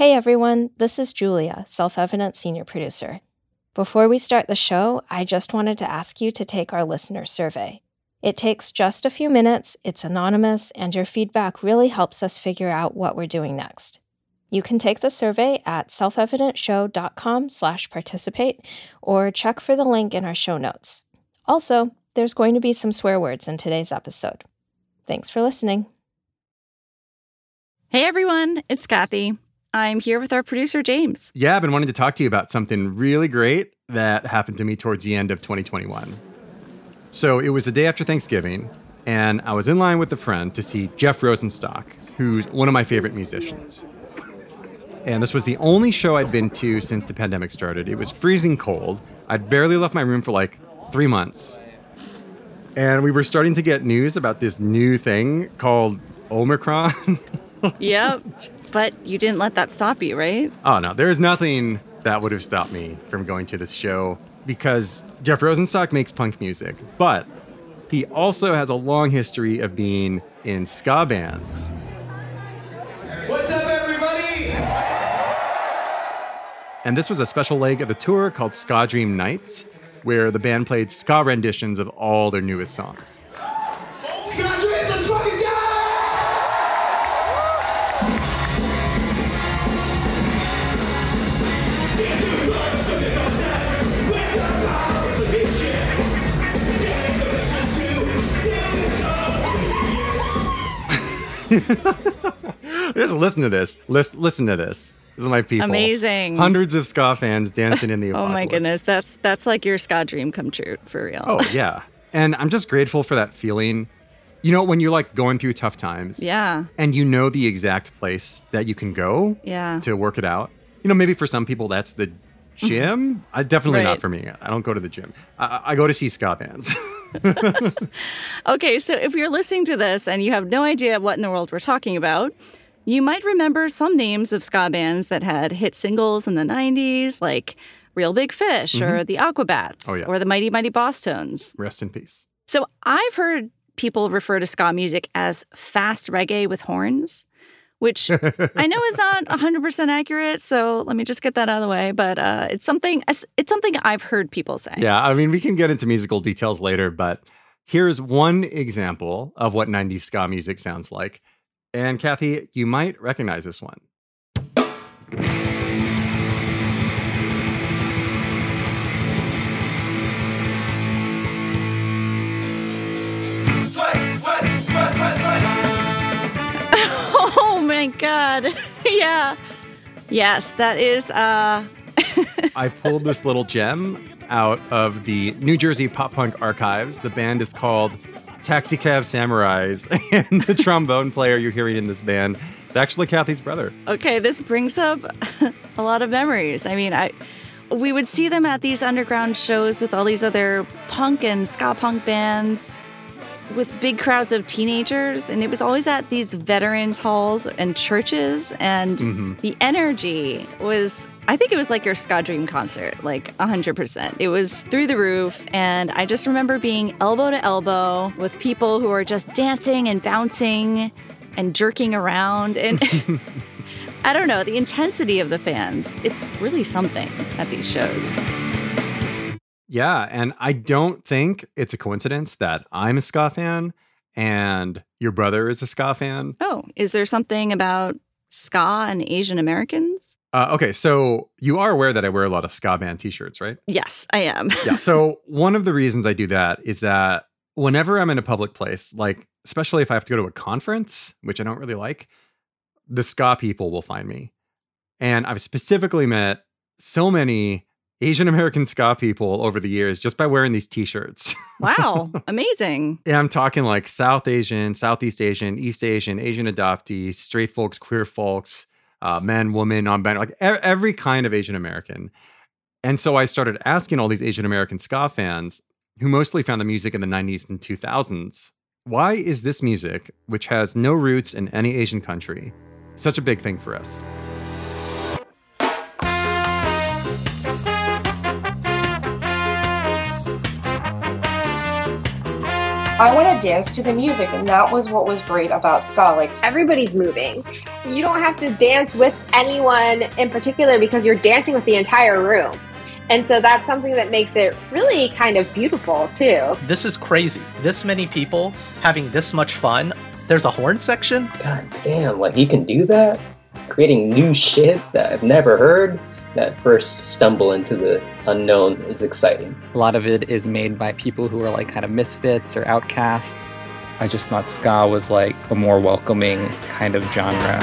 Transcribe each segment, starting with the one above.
Hey everyone, this is Julia, Self Evident Senior Producer. Before we start the show, I just wanted to ask you to take our listener survey. It takes just a few minutes, it's anonymous, and your feedback really helps us figure out what we're doing next. You can take the survey at selfevidentshow.com slash participate or check for the link in our show notes. Also, there's going to be some swear words in today's episode. Thanks for listening. Hey everyone, it's Cathy. I'm here with our producer, James. Yeah, I've been wanting to talk to you about something really great that happened to me towards the end of 2021. So it was the day after Thanksgiving, and I was in line with a friend to see Jeff Rosenstock, who's one of my favorite musicians. And this was the only show I'd been to since the pandemic started. It was freezing cold. I'd barely left my room for like three months. And we were starting to get news about this new thing called Omicron. yep. But you didn't let that stop you, right? Oh, no. There is nothing that would have stopped me from going to this show because Jeff Rosenstock makes punk music, but he also has a long history of being in ska bands. What's up, everybody? And this was a special leg of the tour called Ska Dream Nights, where the band played ska renditions of all their newest songs. Ska Dream, let's fucking go! Just listen to this. Listen, listen to this. This is my people. Amazing. Hundreds of ska fans dancing in the Oh my goodness, that's that's like your ska dream come true for real. Oh yeah. And I'm just grateful for that feeling. You know, when you're like going through tough times yeah. and you know the exact place that you can go Yeah. to work it out. You know, maybe for some people that's the gym. I definitely not for me. I don't go to the gym. I, I go to see ska bands. Okay, so if you're listening to this and you have no idea what in the world we're talking about, you might remember some names of ska bands that had hit singles in the 90s, like Real Big Fish or mm-hmm. the Aquabats Oh, yeah. or the Mighty Mighty Bosstones. Rest in peace. So I've heard people refer to ska music as fast reggae with horns, which I know is not 100% accurate. So let me just get that out of the way. But uh, it's something it's something I've heard people say. Yeah, I mean, we can get into musical details later, but here's one example of what 90s ska music sounds like. And Cathy, you might recognize this one. My god. yeah. Yes, that is uh I pulled this little gem out of the New Jersey pop punk archives. The band is called Taxi Cab Samurais, and the trombone player you're hearing in this band is actually Cathy's brother. okay, this brings up a lot of memories. I mean, I we would see them at these underground shows with all these other punk and ska punk bands with big crowds of teenagers and it was always at these veterans halls and churches and mm-hmm. the energy was I think it was like your ska dream concert, like 100%. It was through the roof and I just remember being elbow to elbow with people who are just dancing and bouncing and jerking around and I don't know, the intensity of the fans. It's really something at these shows. Yeah, and I don't think it's a coincidence that I'm a ska fan and your brother is a ska fan. Oh, is there something about ska and Asian Americans? Uh, okay, so you are aware that I wear a lot of ska band t-shirts, right? Yes, I am. yeah. So one of the reasons I do that is that whenever I'm in a public place, like especially if I have to go to a conference, which I don't really like, the ska people will find me. And I've specifically met so many Asian American ska people over the years just by wearing these t-shirts. Wow, amazing. yeah, I'm talking like South Asian, Southeast Asian, East Asian, Asian adoptees, straight folks, queer folks, uh, men, women, non-binary, like e- every kind of Asian American. And so I started asking all these Asian American ska fans, who mostly found the music in the 90s and 2000s, why is this music, which has no roots in any Asian country, such a big thing for us? I want to dance to the music, and that was what was great about ska. Like everybody's moving. You don't have to dance with anyone in particular because you're dancing with the entire room. And so that's something that makes it really kind of beautiful too. This is crazy. This many people having this much fun. There's a horn section. God damn, like you can do that? Creating new shit that I've never heard that first stumble into the unknown is exciting. A lot of it is made by people who are like kind of misfits or outcasts. I just thought ska was like a more welcoming kind of genre.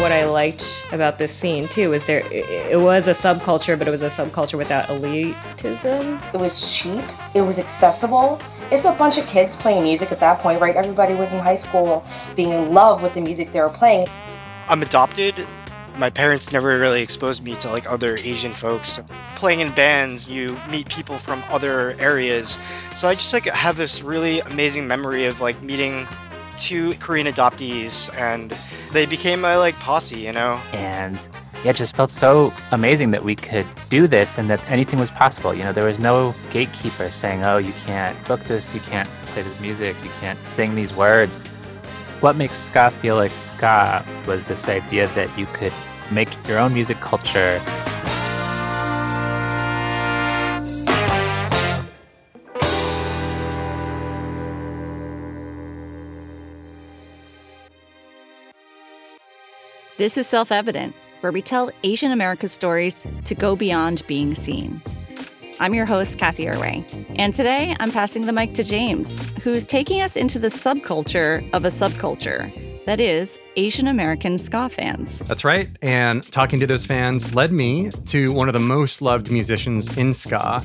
What I liked about this scene too is there it was a subculture, but it was a subculture without elitism. It was cheap, it was accessible. It's a bunch of kids playing music at that point, right? Everybody was in high school being in love with the music they were playing. I'm adopted. My parents never really exposed me to like other Asian folks. Playing in bands, you meet people from other areas. So I just like have this really amazing memory of like meeting two Korean adoptees and they became my like posse, you know? And yeah, it just felt so amazing that we could do this and that anything was possible. You know, there was no gatekeeper saying, oh, you can't book this, you can't play this music, you can't sing these words. What makes ska feel like ska was this idea that you could make your own music culture. This is Self Evident, where we tell Asian America's stories to go beyond being seen. I'm your host, Cathy Erway. And today I'm passing the mic to James, who's taking us into the subculture of a subculture that is Asian American ska fans. That's right. And talking to those fans led me to one of the most loved musicians in ska.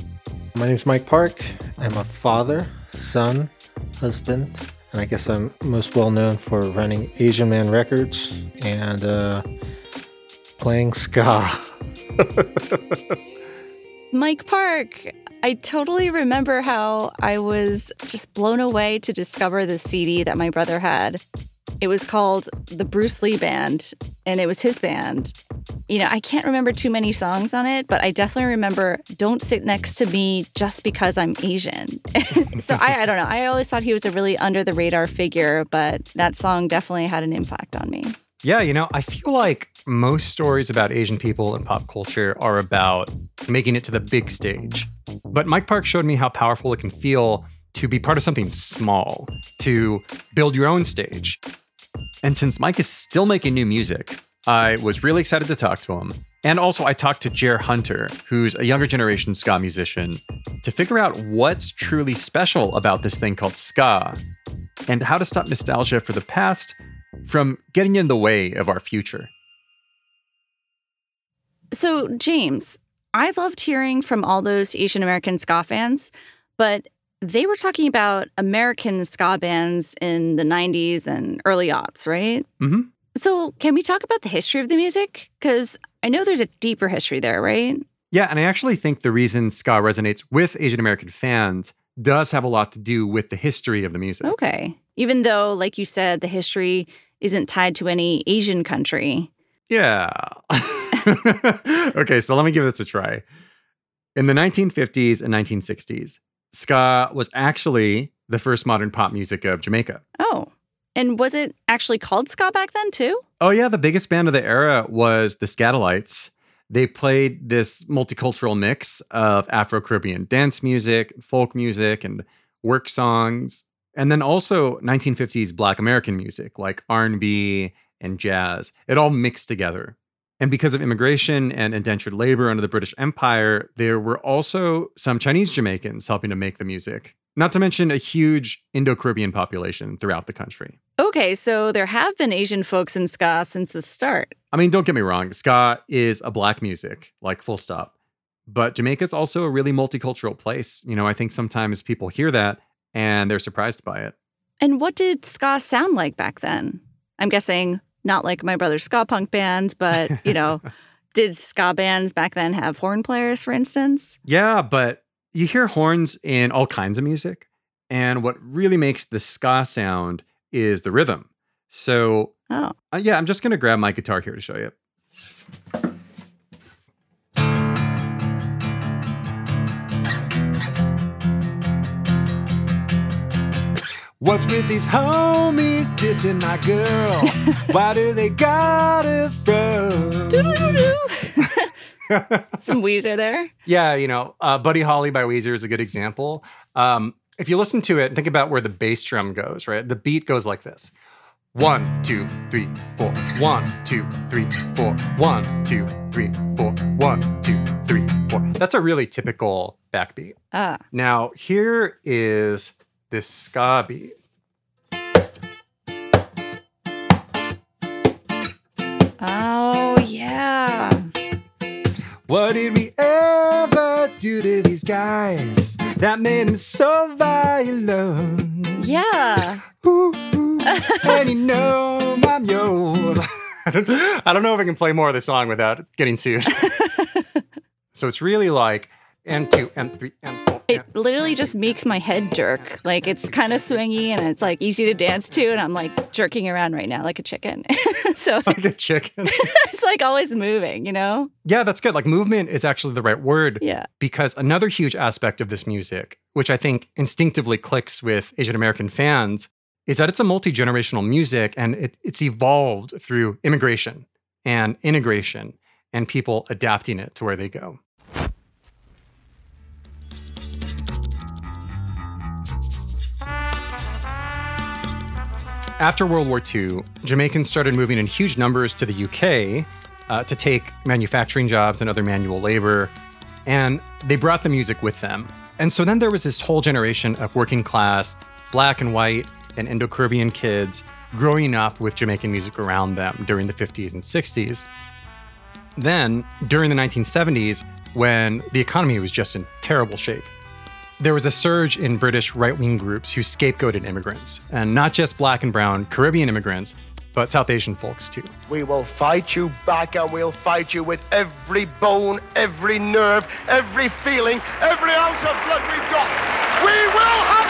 My name's Mike Park. I'm a father, son, husband, and I guess I'm most well known for running Asian Man Records and uh, playing ska. Mike Park. I totally remember how I was just blown away to discover the CD that my brother had. It was called the Bruce Lee Band, and it was his band. You know, I can't remember too many songs on it, but I definitely remember Don't Sit Next to Me Just Because I'm Asian. so I, I don't know. I always thought he was a really under the radar figure, but that song definitely had an impact on me. Yeah, you know, I feel like most stories about Asian people and pop culture are about making it to the big stage. But Mike Park showed me how powerful it can feel to be part of something small, to build your own stage. And since Mike is still making new music, I was really excited to talk to him. And also, I talked to Jer Hunter, who's a younger generation ska musician, to figure out what's truly special about this thing called ska and how to stop nostalgia for the past from getting in the way of our future. So, James, I loved hearing from all those Asian American ska fans, but they were talking about American ska bands in the 90s and early aughts, right? Mm-hmm. So, can we talk about the history of the music? Because I know there's a deeper history there, right? Yeah, and I actually think the reason ska resonates with Asian American fans does have a lot to do with the history of the music. Okay. Even though, like you said, the history isn't tied to any Asian country. Yeah. okay, so let me give this a try. In the 1950s and 1960s, ska was actually the first modern pop music of Jamaica. Oh. And was it actually called ska back then, too? Oh, yeah. The biggest band of the era was the Skatalites. They played this multicultural mix of Afro Caribbean dance music, folk music, and work songs and then also 1950s black american music like r&b and jazz it all mixed together. And because of immigration and indentured labor under the british empire there were also some chinese jamaicans helping to make the music not to mention a huge indo-caribbean population throughout the country. Okay so there have been asian folks in ska since the start. I mean don't get me wrong ska is a black music like full stop. But Jamaica's also a really multicultural place. You know, I think sometimes people hear that and they're surprised by it. And what did ska sound like back then? I'm guessing not like my brother's ska punk band, but you know, did ska bands back then have horn players, for instance? Yeah, but you hear horns in all kinds of music. And what really makes the ska sound is the rhythm. So, oh. Uh, yeah, I'm just going to grab my guitar here to show you. What's with these homies dissing my girl? Why do they got a fro? Some Weezer there. Yeah, you know, uh, Buddy Holly by Weezer is a good example. Um, if you listen to it think about where the bass drum goes, right? The beat goes like this. One, two, three, four. One, two, three, four. One, two, three, four. One, two, three, four. That's a really typical backbeat. Ah. Now, here is this ska beat. Oh, yeah. What did we ever do to these guys that made them so violent? Yeah. and you know I'm yours. I don't, I don't know if I can play more of the song without getting sued. so it's really like and two and three and four. It literally just makes my head jerk. Like it's kind of swingy and it's like easy to dance to. And I'm like jerking around right now like a chicken. so like a chicken. it's like always moving, you know? Yeah, that's good. Like movement is actually the right word. Yeah. Because another huge aspect of this music, which I think instinctively clicks with Asian American fans, is that it's a multi generational music and it, it's evolved through immigration and integration and people adapting it to where they go. After World War II, Jamaicans started moving in huge numbers to the UK uh, to take manufacturing jobs and other manual labor, and they brought the music with them. And so then there was this whole generation of working class, black and white, and Indo Caribbean kids growing up with Jamaican music around them during the 50s and 60s. Then, during the 1970s, when the economy was just in terrible shape, there was a surge in British right wing groups who scapegoated immigrants, and not just black and brown Caribbean immigrants, but South Asian folks too. We will fight you back and we'll fight you with every bone, every nerve, every feeling, every ounce of blood we've got. We will have!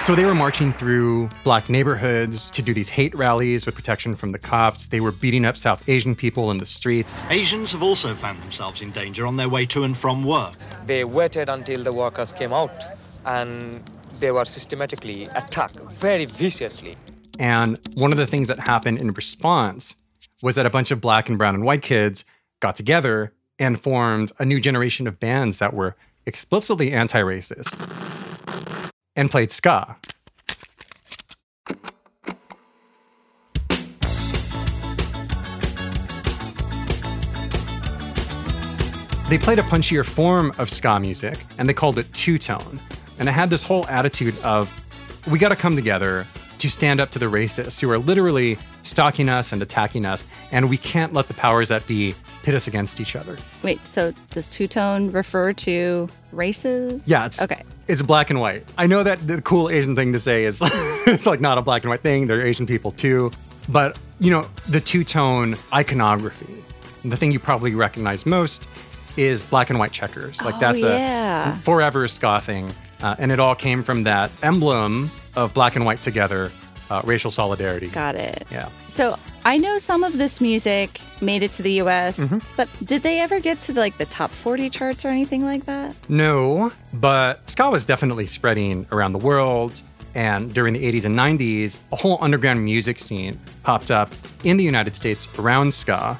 So they were marching through black neighborhoods to do these hate rallies with protection from the cops. They were beating up South Asian people in the streets. Asians have also found themselves in danger on their way to and from work. They waited until the workers came out and they were systematically attacked very viciously. And one of the things that happened in response was that a bunch of black and brown and white kids got together and formed a new generation of bands that were explicitly anti racist and played ska. They played a punchier form of ska music and they called it two tone. And it had this whole attitude of we got to come together to stand up to the racists who are literally stalking us and attacking us, and we can't let the powers that be pit us against each other. Wait, so does two tone refer to races? Yeah, it's okay. It's black and white. I know that the cool Asian thing to say is it's like not a black and white thing. They're Asian people too, but you know the two tone iconography. The thing you probably recognize most is black and white checkers. Like Oh, that's yeah. a forever ska thing, uh, and it all came from that emblem of black and white together, uh, racial solidarity. Got it. Yeah. So I know some of this music made it to the U.S., Mhm. but did they ever get to like the top 40 charts or anything like that? No, but ska was definitely spreading around the world. And during the 80s and 90s, a whole underground music scene popped up in the United States around ska.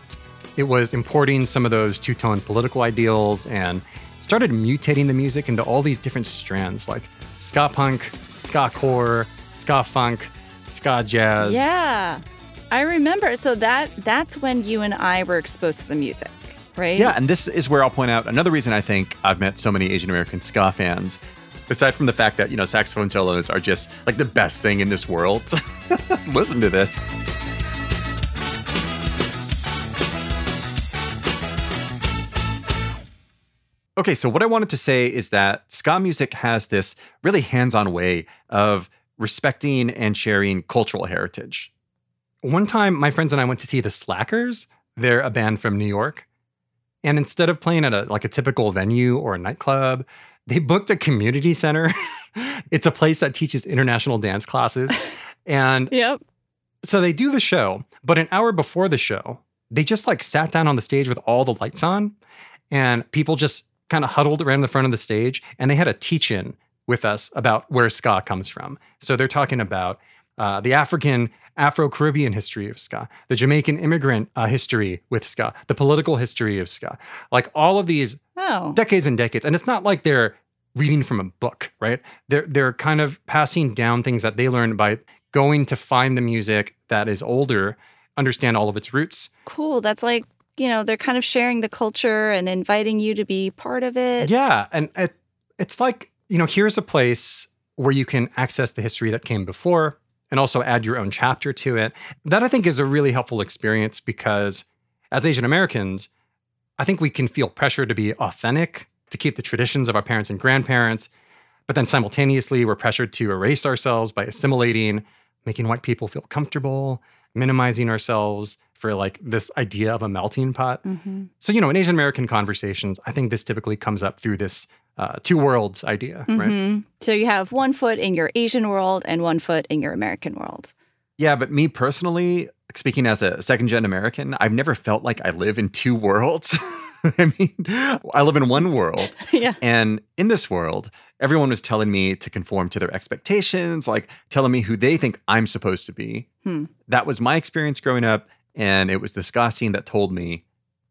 It was importing some of those two tone political ideals and started mutating the music into all these different strands like ska punk, ska core, ska funk, ska jazz. Yeah, I remember. So that that's when you and I were exposed to the music, right? Yeah, and this is where I'll point out another reason I think I've met so many Asian American ska fans. Aside from the fact that, you know, saxophone solos are just like the best thing in this world. Listen to this. Okay, so what I wanted to say is that ska music has this really hands on way of respecting and sharing cultural heritage. One time, my friends and I went to see the Slackers. They're a band from New York. And instead of playing at a like a typical venue or a nightclub, they booked a community center. it's a place that teaches international dance classes. And yep. so they do the show, but an hour before the show, they just like sat down on the stage with all the lights on and people just kind of huddled around the front of the stage and they had a teach-in with us about where ska comes from. So they're talking about uh, the African Afro Caribbean history of ska, the Jamaican immigrant uh, history with ska, the political history of ska, like all of these Oh. decades and decades. And it's not like they're reading from a book, right? They're they're kind of passing down things that they learned by going to find the music that is older, understand all of its roots. Cool. That's like, you know, they're kind of sharing the culture and inviting you to be part of it. Yeah, and it, it's like you know, here's a place where you can access the history that came before and also add your own chapter to it. That I think is a really helpful experience because as Asian Americans, I think we can feel pressure to be authentic, to keep the traditions of our parents and grandparents, but then simultaneously we're pressured to erase ourselves by assimilating, making white people feel comfortable, minimizing ourselves for like this idea of a melting pot. Mhm. So, you know, in Asian American conversations, I think this typically comes up through this uh, two worlds idea, right? Mhm. So you have one foot in your Asian world and one foot in your American world. Yeah, but me personally, speaking as a second gen American, I've never felt like I live in two worlds. I mean, I live in one world. yeah. And in this world, everyone was telling me to conform to their expectations, like telling me who they think I'm supposed to be. Hmm. That was my experience growing up. And it was ska scene that told me,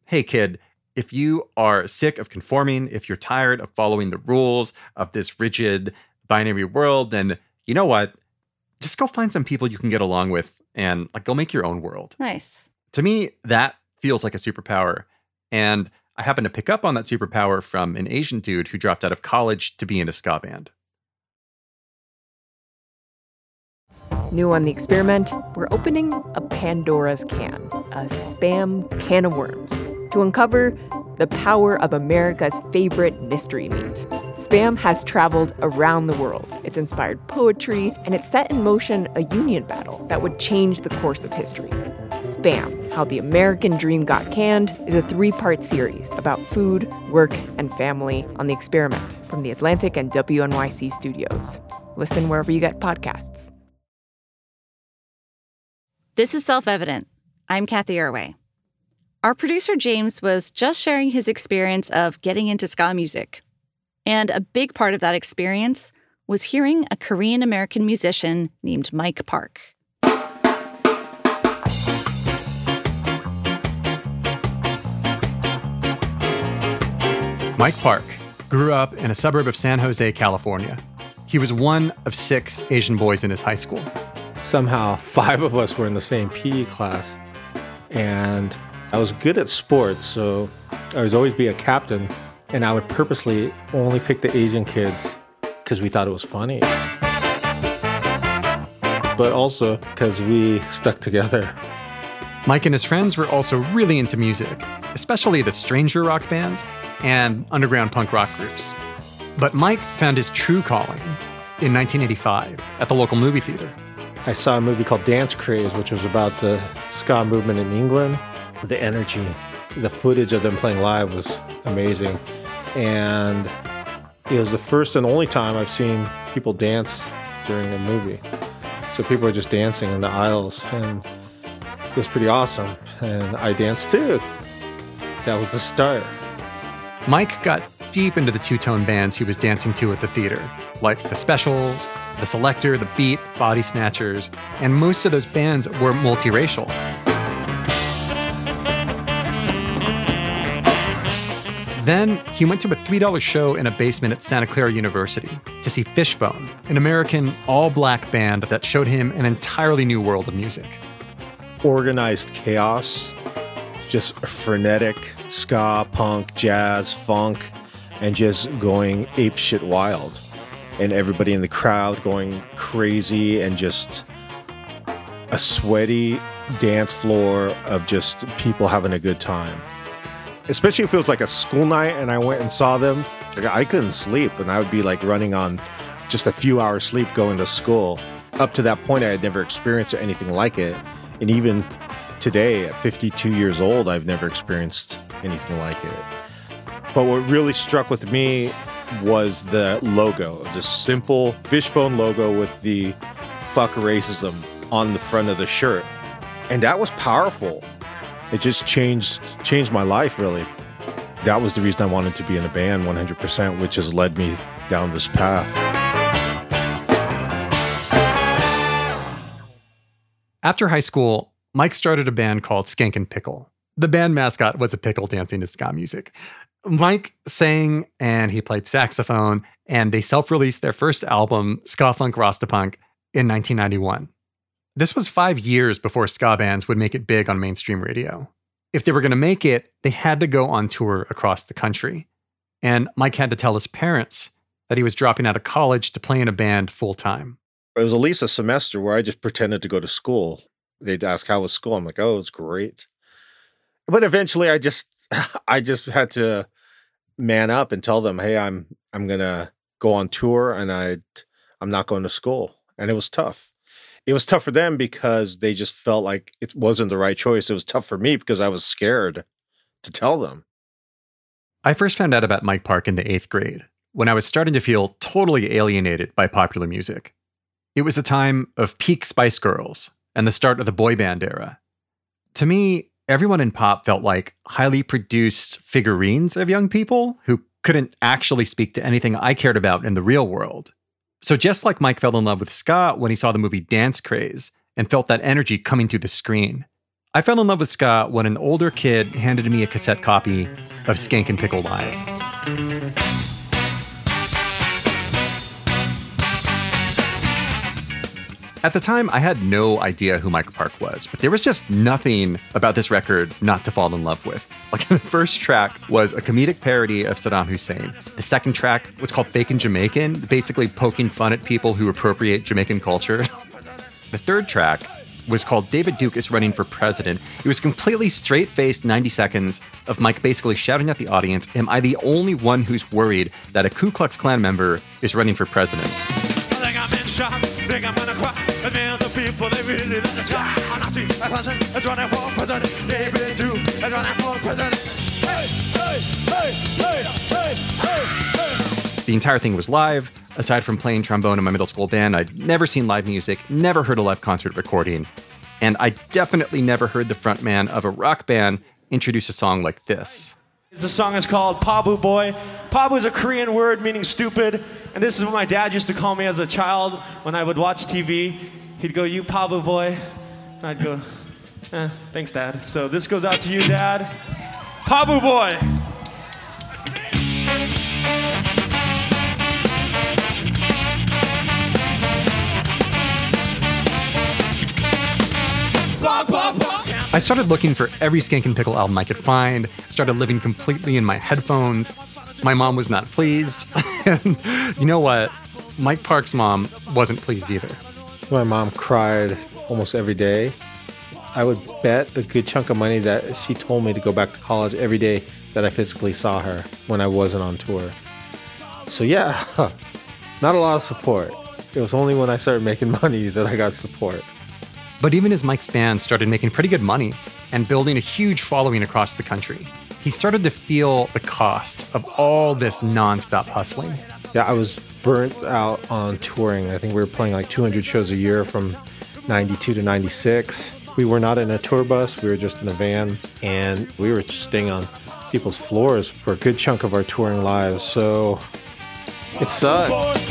hey, kid, if you are sick of conforming, if you're tired of following the rules of this rigid binary world, then you know what? Just go find some people you can get along with and like go make your own world. Nice. To me, that feels like a superpower. And I happen to pick up on that superpower from an Asian dude who dropped out of college to be in a ska band. New on the experiment, we're opening a Pandora's can, a spam can of worms, to uncover the power of America's favorite mystery meat. Spam has traveled around the world. It's inspired poetry, and it set in motion a union battle that would change the course of history. Spam How the American Dream Got Canned is a three part series about food, work, and family on the experiment from the Atlantic and WNYC studios. Listen wherever you get podcasts. This is Self Evident. I'm Cathy Erway. Our producer James was just sharing his experience of getting into ska music. And a big part of that experience was hearing a Korean American musician named Mike Park. Mike Park grew up in a suburb of San Jose, California. He was one of six Asian boys in his high school. Somehow, five of us were in the same PE class, and I was good at sports, so I was always be a captain, and I would purposely only pick the Asian kids because we thought it was funny. But also because we stuck together. Mike and his friends were also really into music, especially the stranger rock bands and underground punk rock groups. But Mike found his true calling in 1985 at the local movie theater. I saw a movie called Dance Craze, which was about the ska movement in England. The energy, the footage of them playing live was amazing. And it was the first and only time I've seen people dance during a movie. So people were just dancing in the aisles, and it was pretty awesome. And I danced too. That was the start. Mike got deep into the two tone bands he was dancing to at the theater, like the Specials, the Selecter, the Beat, Body Snatchers, and most of those bands were multiracial. Then he went to a $3 show in a basement at Santa Clara University to see Fishbone, an American all black band that showed him an entirely new world of music. Organized chaos, just frenetic ska, punk, jazz, funk, and just going apeshit wild. And everybody in the crowd going crazy and just a sweaty dance floor of just people having a good time. Especially if it was like a school night and I went and saw them, like, I couldn't sleep and I would be like running on just a few hours sleep going to school. Up to that point, I had never experienced anything like it. And even today, at 52 years old, I've never experienced anything like it. But what really struck with me was the logo, the simple fishbone logo with the fuck racism on the front of the shirt. And that was powerful it just changed changed my life really. That was the reason I wanted to be in a band 100%, which has led me down this path. After high school, Mike started a band called Skankin' Pickle. The band mascot was a pickle dancing to ska music. Mike sang and he played saxophone, and they self released their first album, Ska Funk Rasta Punk, in 1991. This was five years before ska bands would make it big on mainstream radio. If they were going to make it, they had to go on tour across the country. And Mike had to tell his parents that he was dropping out of college to play in a band full time. It was at least a semester where I just pretended to go to school. They'd ask how was school. I'm like, oh, it's great. But eventually, I just, I just had to man up and tell them, hey, I'm, I'm gonna go on tour, and I, I'm not going to school. And it was tough. It was tough for them because they just felt like it wasn't the right choice. It was tough for me because I was scared to tell them. I first found out about Mike Park in the eighth grade when I was starting to feel totally alienated by popular music. It was the time of peak Spice Girls and the start of the boy band era. To me, everyone in pop felt like highly produced figurines of young people who couldn't actually speak to anything I cared about in the real world. So, just like Mike fell in love with ska when he saw the movie Dance Craze and felt that energy coming through the screen, I fell in love with ska when an older kid handed me a cassette copy of Skankin' Pickle Live. At the time, I had no idea who Mike Park was, but there was just nothing about this record not to fall in love with. Like, the first track was a comedic parody of Saddam Hussein. The second track was called Fakin' Jamaican, basically poking fun at people who appropriate Jamaican culture. the third track was called David Duke is Running for President. It was completely straight faced 90 seconds of Mike basically shouting at the audience Am I the only one who's worried that a Ku Klux Klan member is running for president? And the people, they really sky. And I see a person that's running for president. David Duke is running for president. The entire thing was live. Aside from playing trombone in my middle school band, I'd never seen live music, never heard a live concert recording, and I definitely never heard the frontman of a rock band introduce a song like this. The song is called Pabu Boy. Pabu is a Korean word meaning stupid, and this is what my dad used to call me as a child when I would watch TV. He'd go, You Pabu Boy. And I'd go, eh, Thanks, Dad. So this goes out to you, Dad. Pabu Boy. I started looking for every Skankin' Pickle album I could find, started living completely in my headphones. My mom was not pleased. and you know what? Mike Park's mom wasn't pleased either. My mom cried almost every day. I would bet a good chunk of money that she told me to go back to college every day that I physically saw her when I wasn't on tour. So, yeah, not a lot of support. It was only when I started making money that I got support. But even as Mike's band started making pretty good money and building a huge following across the country, he started to feel the cost of all this nonstop hustling. Yeah, I was burnt out on touring. I think we were playing like 200 shows a year from 92 to 96. We were not in a tour bus, we were just in a van, and we were staying on people's floors for a good chunk of our touring lives. So it sucked.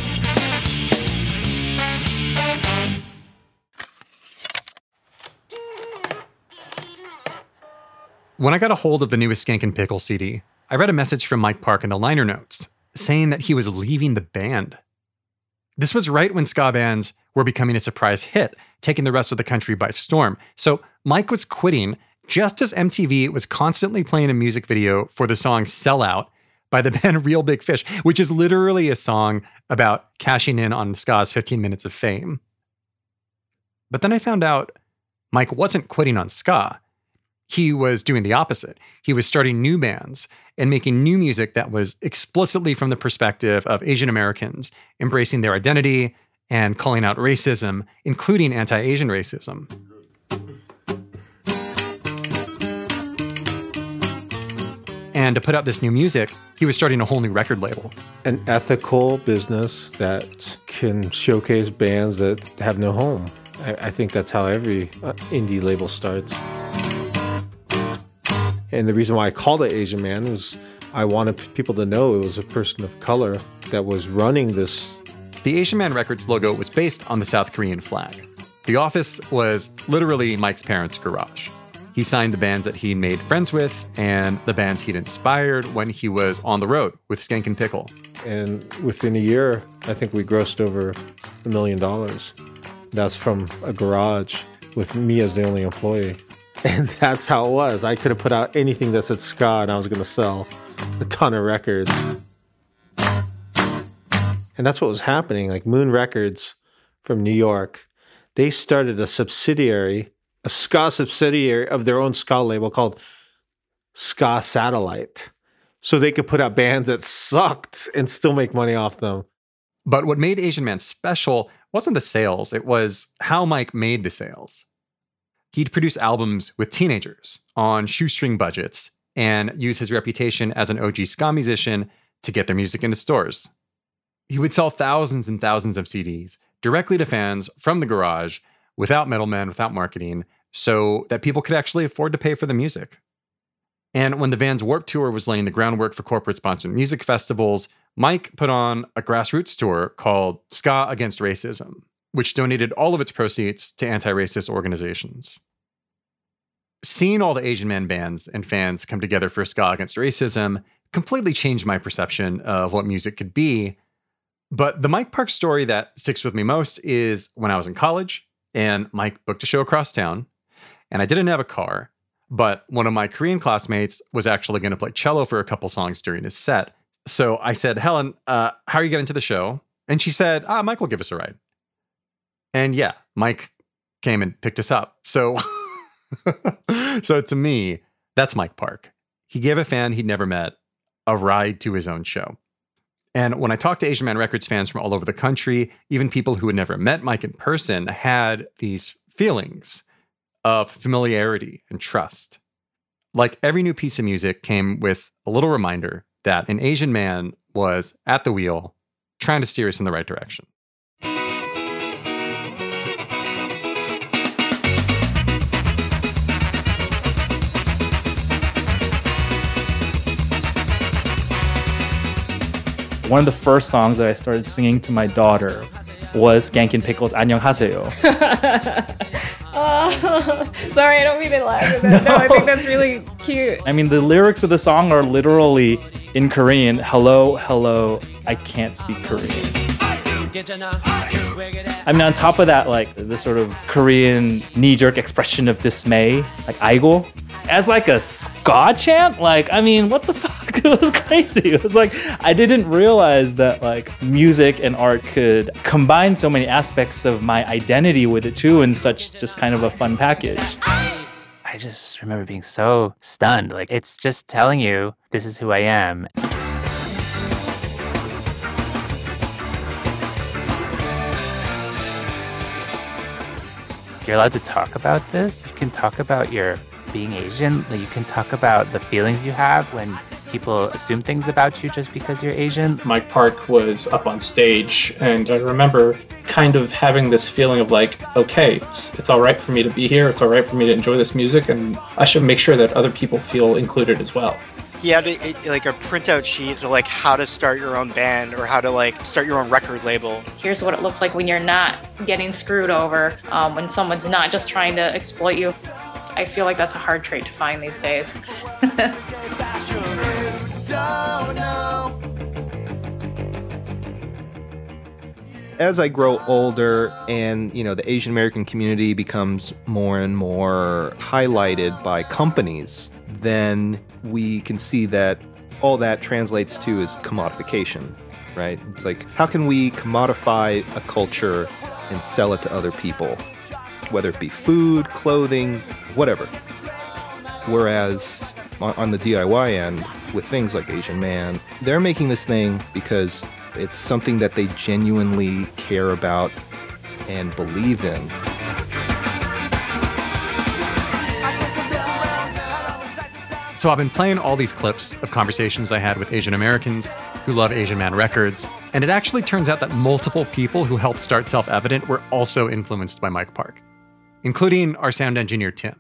When I got a hold of the newest Skankin' Pickle CD, I read a message from Mike Park in the liner notes saying that he was leaving the band. This was right when ska bands were becoming a surprise hit, taking the rest of the country by storm. So Mike was quitting just as MTV was constantly playing a music video for the song Sellout by the band Real Big Fish, which is literally a song about cashing in on ska's 15 minutes of fame. But then I found out Mike wasn't quitting on ska he was doing the opposite. He was starting new bands and making new music that was explicitly from the perspective of Asian Americans, embracing their identity and calling out racism, including anti Asian racism. And to put out this new music, he was starting a whole new record label. An ethical business that can showcase bands that have no home. I, I think that's how every uh, indie label starts. And the reason why I called it Asian Man was I wanted people to know it was a person of color that was running this. The Asian Man Records logo was based on the South Korean flag. The office was literally Mike's parents' garage. He signed the bands that he made friends with and the bands he'd inspired when he was on the road with Skankin' Pickle. And within a year, I think we grossed over a million dollars. That's from a garage with me as the only employee. And that's how it was. I could have put out anything that said ska and I was going to sell a ton of records. And that's what was happening. Like Moon Records from New York, they started a subsidiary, a ska subsidiary of their own ska label called Ska Satellite. So they could put out bands that sucked and still make money off them. But what made Asian Man special wasn't the sales, it was how Mike made the sales. He'd produce albums with teenagers on shoestring budgets and use his reputation as an OG ska musician to get their music into stores. He would sell thousands and thousands of CDs directly to fans from the garage without middlemen, without marketing, so that people could actually afford to pay for the music. And when the Vans Warp Tour was laying the groundwork for corporate sponsored music festivals, Mike put on a grassroots tour called Ska Against Racism, which donated all of its proceeds to anti racist organizations. Seeing all the Asian Man bands and fans come together for Ska Against Racism completely changed my perception of what music could be. But the Mike Park story that sticks with me most is when I was in college and Mike booked a show across town, and I didn't have a car, but one of my Korean classmates was actually going to play cello for a couple songs during his set. So I said, Helen, uh, how are you getting to the show? And she said, ah, Mike will give us a ride. And yeah, Mike came and picked us up. So, so to me, that's Mike Park. He gave a fan he'd never met a ride to his own show. And when I talked to Asian Man Records fans from all over the country, even people who had never met Mike in person had these feelings of familiarity and trust. Like every new piece of music came with a little reminder that an Asian man was at the wheel trying to steer us in the right direction. one of the first songs that I started singing to my daughter was Skankin' Pickles 안녕하세요. oh, sorry, I don't mean to laugh at that. No. no, I think that's really cute. I mean, the lyrics of the song are literally in Korean. Hello, hello, I can't speak Korean. I mean, on top of that, like the sort of Korean knee jerk expression of dismay, like "아이고." As like a ska chant. Like, I mean, what the fuck? It was crazy. It was like I didn't realize that like music and art could combine so many aspects of my identity with it too, in such just kind of a fun package. I just remember being so stunned. Like, it's just telling you this is who I am. You're allowed to talk about this. You can talk about your being Asian. Like you can talk about the feelings you have when people assume things about you just because you're Asian. Mike Park was up on stage, and I remember kind of having this feeling of like, okay, it's, it's all right for me to be here, it's all right for me to enjoy this music, and I should make sure that other people feel included as well. He had a, a, like a printout sheet of like how to start your own band or how to like start your own record label. Here's what it looks like when you're not getting screwed over, um, when someone's not just trying to exploit you. I feel like that's a hard trait to find these days. As I grow older and, you know, the Asian American community becomes more and more highlighted by companies, then we can see that all that translates to is commodification, right? It's like, how can we commodify a culture and sell it to other people? Whether it be food, clothing, whatever. Whereas on the DIY end, with things like Asian Man, they're making this thing because it's something that they genuinely care about and believe in. So I've been playing all these clips of conversations I had with Asian Americans who love Asian Man records, and it actually turns out that multiple people who helped start Self Evident were also influenced by Mike Park, including our sound engineer Tim.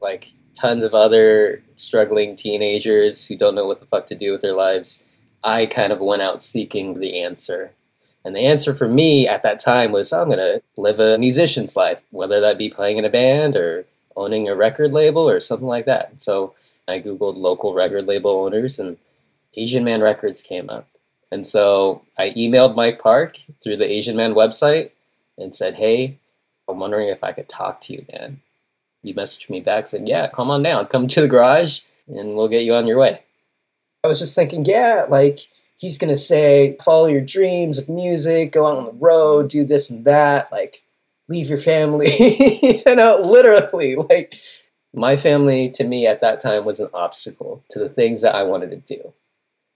Like tons of other struggling teenagers who don't know what the fuck to do with their lives, I kind of went out seeking the answer. And the answer for me at that time was I'm going to live a musician's life, whether that be playing in a band or owning a record label or something like that. So I Googled local record label owners and Asian Man Records came up. And so I emailed Mike Park through the Asian Man website and said, Hey, I'm wondering if I could talk to you, man. You messaged me back, said, Yeah, come on down, come to the garage and we'll get you on your way. I was just thinking, yeah, like he's gonna say, follow your dreams of music, go out on the road, do this and that, like leave your family. you know, literally, like my family to me at that time was an obstacle to the things that I wanted to do.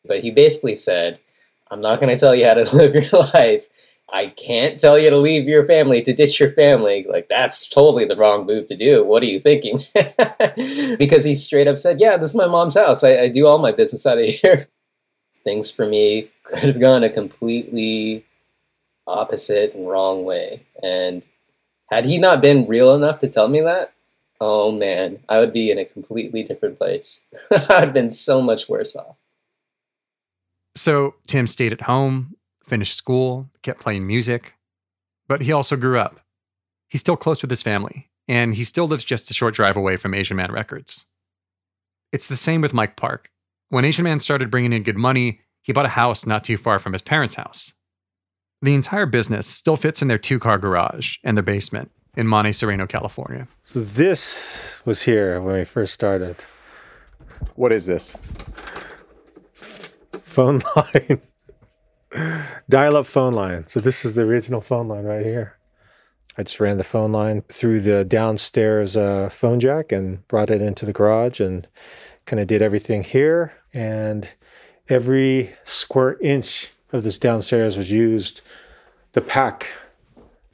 But he basically said, I'm not gonna tell you how to live your life. I can't tell you to leave your family, to ditch your family. Like, that's totally the wrong move to do. What are you thinking? because he straight up said, Yeah, this is my mom's house. I, I do all my business out of here. Things for me could have gone a completely opposite and wrong way. And had he not been real enough to tell me that, oh man, I would be in a completely different place. I'd been so much worse off. So Tim stayed at home, finished school, kept playing music, but he also grew up. He's still close with his family, and he still lives just a short drive away from Asian Man Records. It's the same with Mike Park. When Asian Man started bringing in good money, he bought a house not too far from his parents' house. The entire business still fits in their two car garage and their basement in Monte Sereno, California. So this was here when we first started. What is this? Phone line. Dial up phone line. So this is the original phone line right here. I just ran the phone line through the downstairs uh, phone jack and brought it into the garage and kind of did everything here. And every square inch of this downstairs was used to pack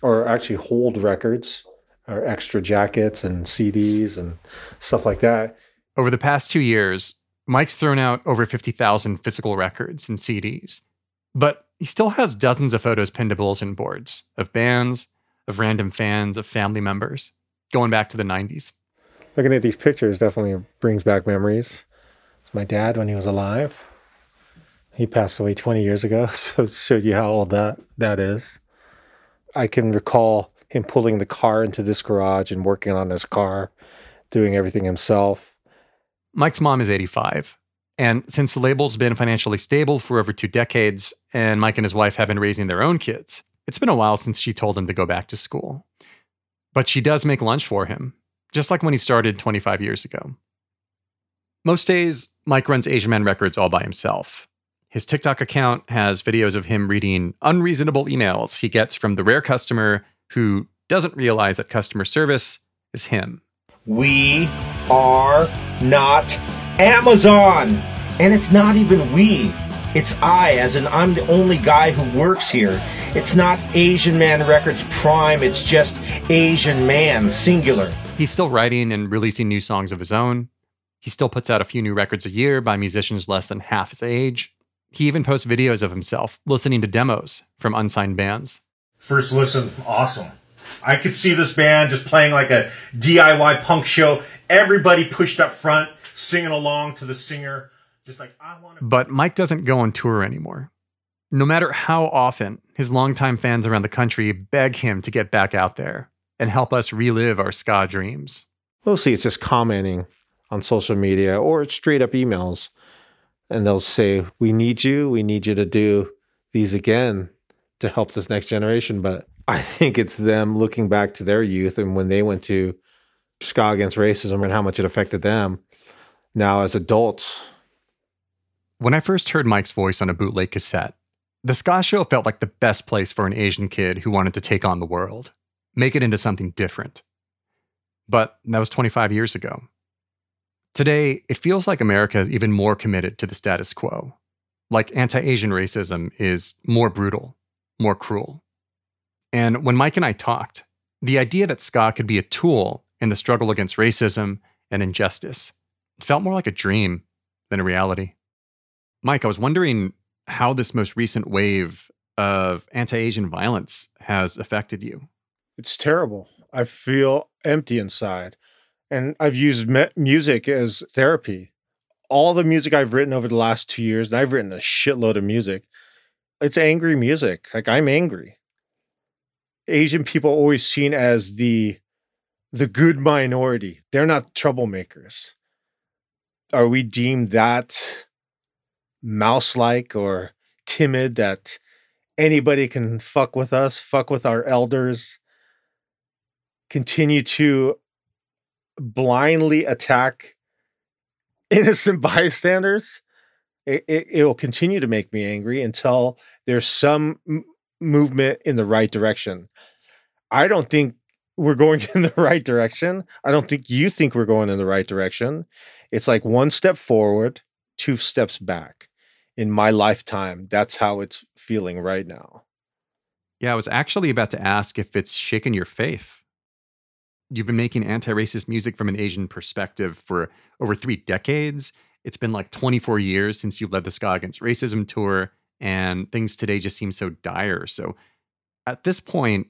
or actually hold records or extra jackets and CDs and stuff like that. Over the past two years, Mike's thrown out over 50,000 physical records and CDs. But he still has dozens of photos pinned to bulletin boards of bands, of random fans, of family members, going back to the 90s. Looking at these pictures definitely brings back memories. It's my dad when he was alive. He passed away 20 years ago, so it showed you how old that, that is. I can recall him pulling the car into this garage and working on his car, doing everything himself. Mike's mom is 85. And since the label's been financially stable for over two decades, and Mike and his wife have been raising their own kids, it's been a while since she told him to go back to school. But she does make lunch for him, just like when he started 25 years ago. Most days, Mike runs Asian Man Records all by himself. His TikTok account has videos of him reading unreasonable emails he gets from the rare customer who doesn't realize that customer service is him. We are not Amazon. And it's not even we. It's I, as in I'm the only guy who works here. It's not Asian Man Records Prime, it's just Asian Man, singular. He's still writing and releasing new songs of his own. He still puts out a few new records a year by musicians less than half his age. He even posts videos of himself listening to demos from unsigned bands. First listen, awesome. I could see this band just playing like a DIY punk show. Everybody pushed up front, singing along to the singer. Just like, I want to. But Mike doesn't go on tour anymore. No matter how often his longtime fans around the country beg him to get back out there and help us relive our ska dreams. Mostly it's just commenting on social media or straight up emails. And they'll say, We need you. We need you to do these again to help this next generation. But I think it's them looking back to their youth and when they went to ska against racism and how much it affected them now as adults. When I first heard Mike's voice on a bootleg cassette, the ska show felt like the best place for an Asian kid who wanted to take on the world, make it into something different. But that was 25 years ago. Today, it feels like America is even more committed to the status quo. Like anti Asian racism is more brutal, more cruel. And when Mike and I talked, the idea that ska could be a tool in the struggle against racism and injustice felt more like a dream than a reality. Mike, I was wondering how this most recent wave of anti Asian violence has affected you. It's terrible. I feel empty inside. And I've used me- music as therapy. All the music I've written over the last two years, and I've written a shitload of music, it's angry music. Like I'm angry. Asian people always seen as the the good minority. They're not troublemakers. Are we deemed that mouse-like or timid that anybody can fuck with us, fuck with our elders, continue to blindly attack innocent bystanders? It, it, it will continue to make me angry until there's some m- movement in the right direction. I don't think we're going in the right direction. I don't think you think we're going in the right direction. It's like one step forward, two steps back. In my lifetime, that's how it's feeling right now. Yeah, I was actually about to ask if it's shaken your faith. You've been making anti racist music from an Asian perspective for over three decades. It's been like 24 years since you led the Ska Against Racism tour, and things today just seem so dire. So, at this point,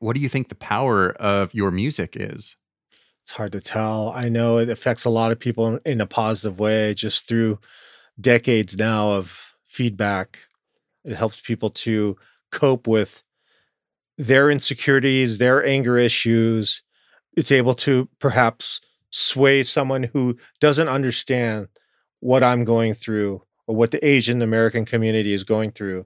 what do you think the power of your music is? It's hard to tell. I know it affects a lot of people in a positive way just through decades now of feedback. It helps people to cope with their insecurities, their anger issues. It's able to perhaps sway someone who doesn't understand what I'm going through or what the Asian American community is going through.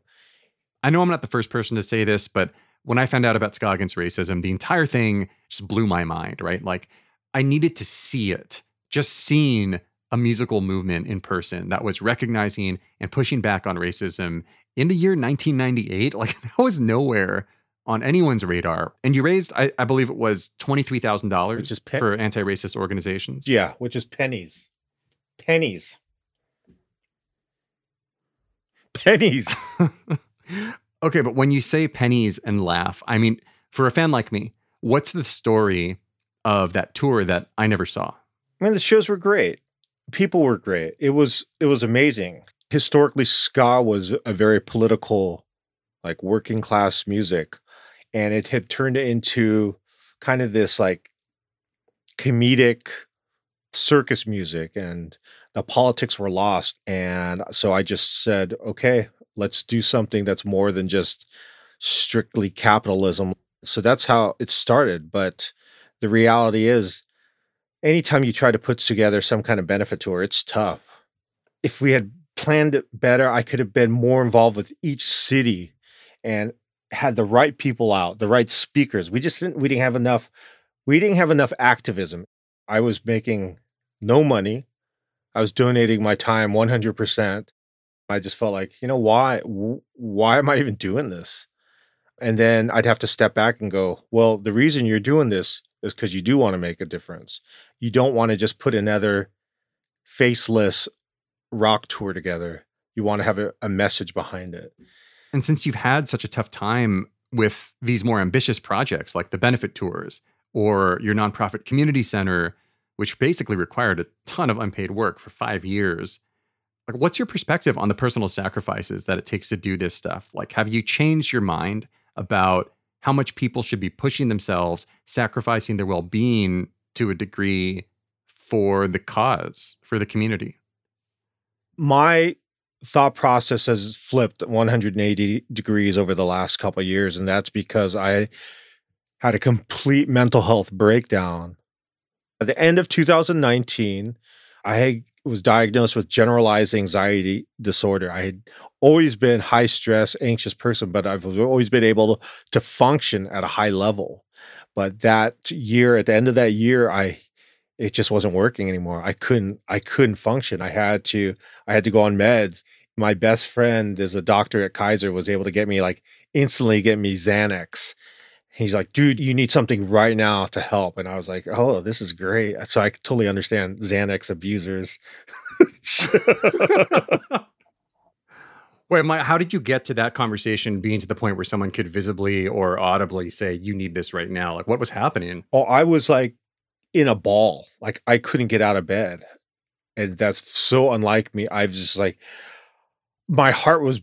I know I'm not the first person to say this, but when I found out about Ska Against Racism, the entire thing just blew my mind, right? Like, I needed to see it. Just seeing a musical movement in person that was recognizing and pushing back on racism in the year 1998, like, that was nowhere on anyone's radar. And you raised, I, I believe it was $23,000 pe- for anti racist organizations. Yeah, which is pennies. Pennies. Pennies. Okay, but when you say pennies and laugh, I mean, for a fan like me, what's the story of that tour that I never saw? I mean, the shows were great. People were great. It was it was amazing. Historically, ska was a very political, like working class music, and it had turned into kind of this like comedic circus music, and the politics were lost. And so I just said, okay, let's do something that's more than just strictly capitalism. So that's how it started. But the reality is, anytime you try to put together some kind of benefit tour, it's tough. If we had planned it better, I could have been more involved with each city and had the right people out, the right speakers. We just didn't we didn't have enough we didn't have enough activism. I was making no money. I was donating my time 100%. I just felt like, you know, why why am I even doing this? And then I'd have to step back and go, well, the reason you're doing this is because you do want to make a difference. You don't want to just put another faceless rock tour together. You want to have a, a message behind it. And since you've had such a tough time with these more ambitious projects like the benefit tours or your nonprofit community center, which basically required a ton of unpaid work for five years, like what's your perspective on the personal sacrifices that it takes to do this stuff like have you changed your mind about how much people should be pushing themselves sacrificing their well-being to a degree for the cause for the community my thought process has flipped 180 degrees over the last couple years and that's because i had a complete mental health breakdown at the end of 2019 i was diagnosed with generalized anxiety disorder. I had always been high stress, anxious person, but I've always been able to function at a high level. But that year, at the end of that year, I it just wasn't working anymore. I couldn't I couldn't function. I had to I had to go on meds. My best friend is a doctor at Kaiser was able to get me like instantly get me Xanax he's like, dude, you need something right now to help. And I was like, oh, this is great. So I totally understand Xanax abusers. Wait, my, how did you get to that conversation being to the point where someone could visibly or audibly say, you need this right now? Like, what was happening? Oh, I was like in a ball. Like, I couldn't get out of bed. And that's so unlike me. I was just like, my heart was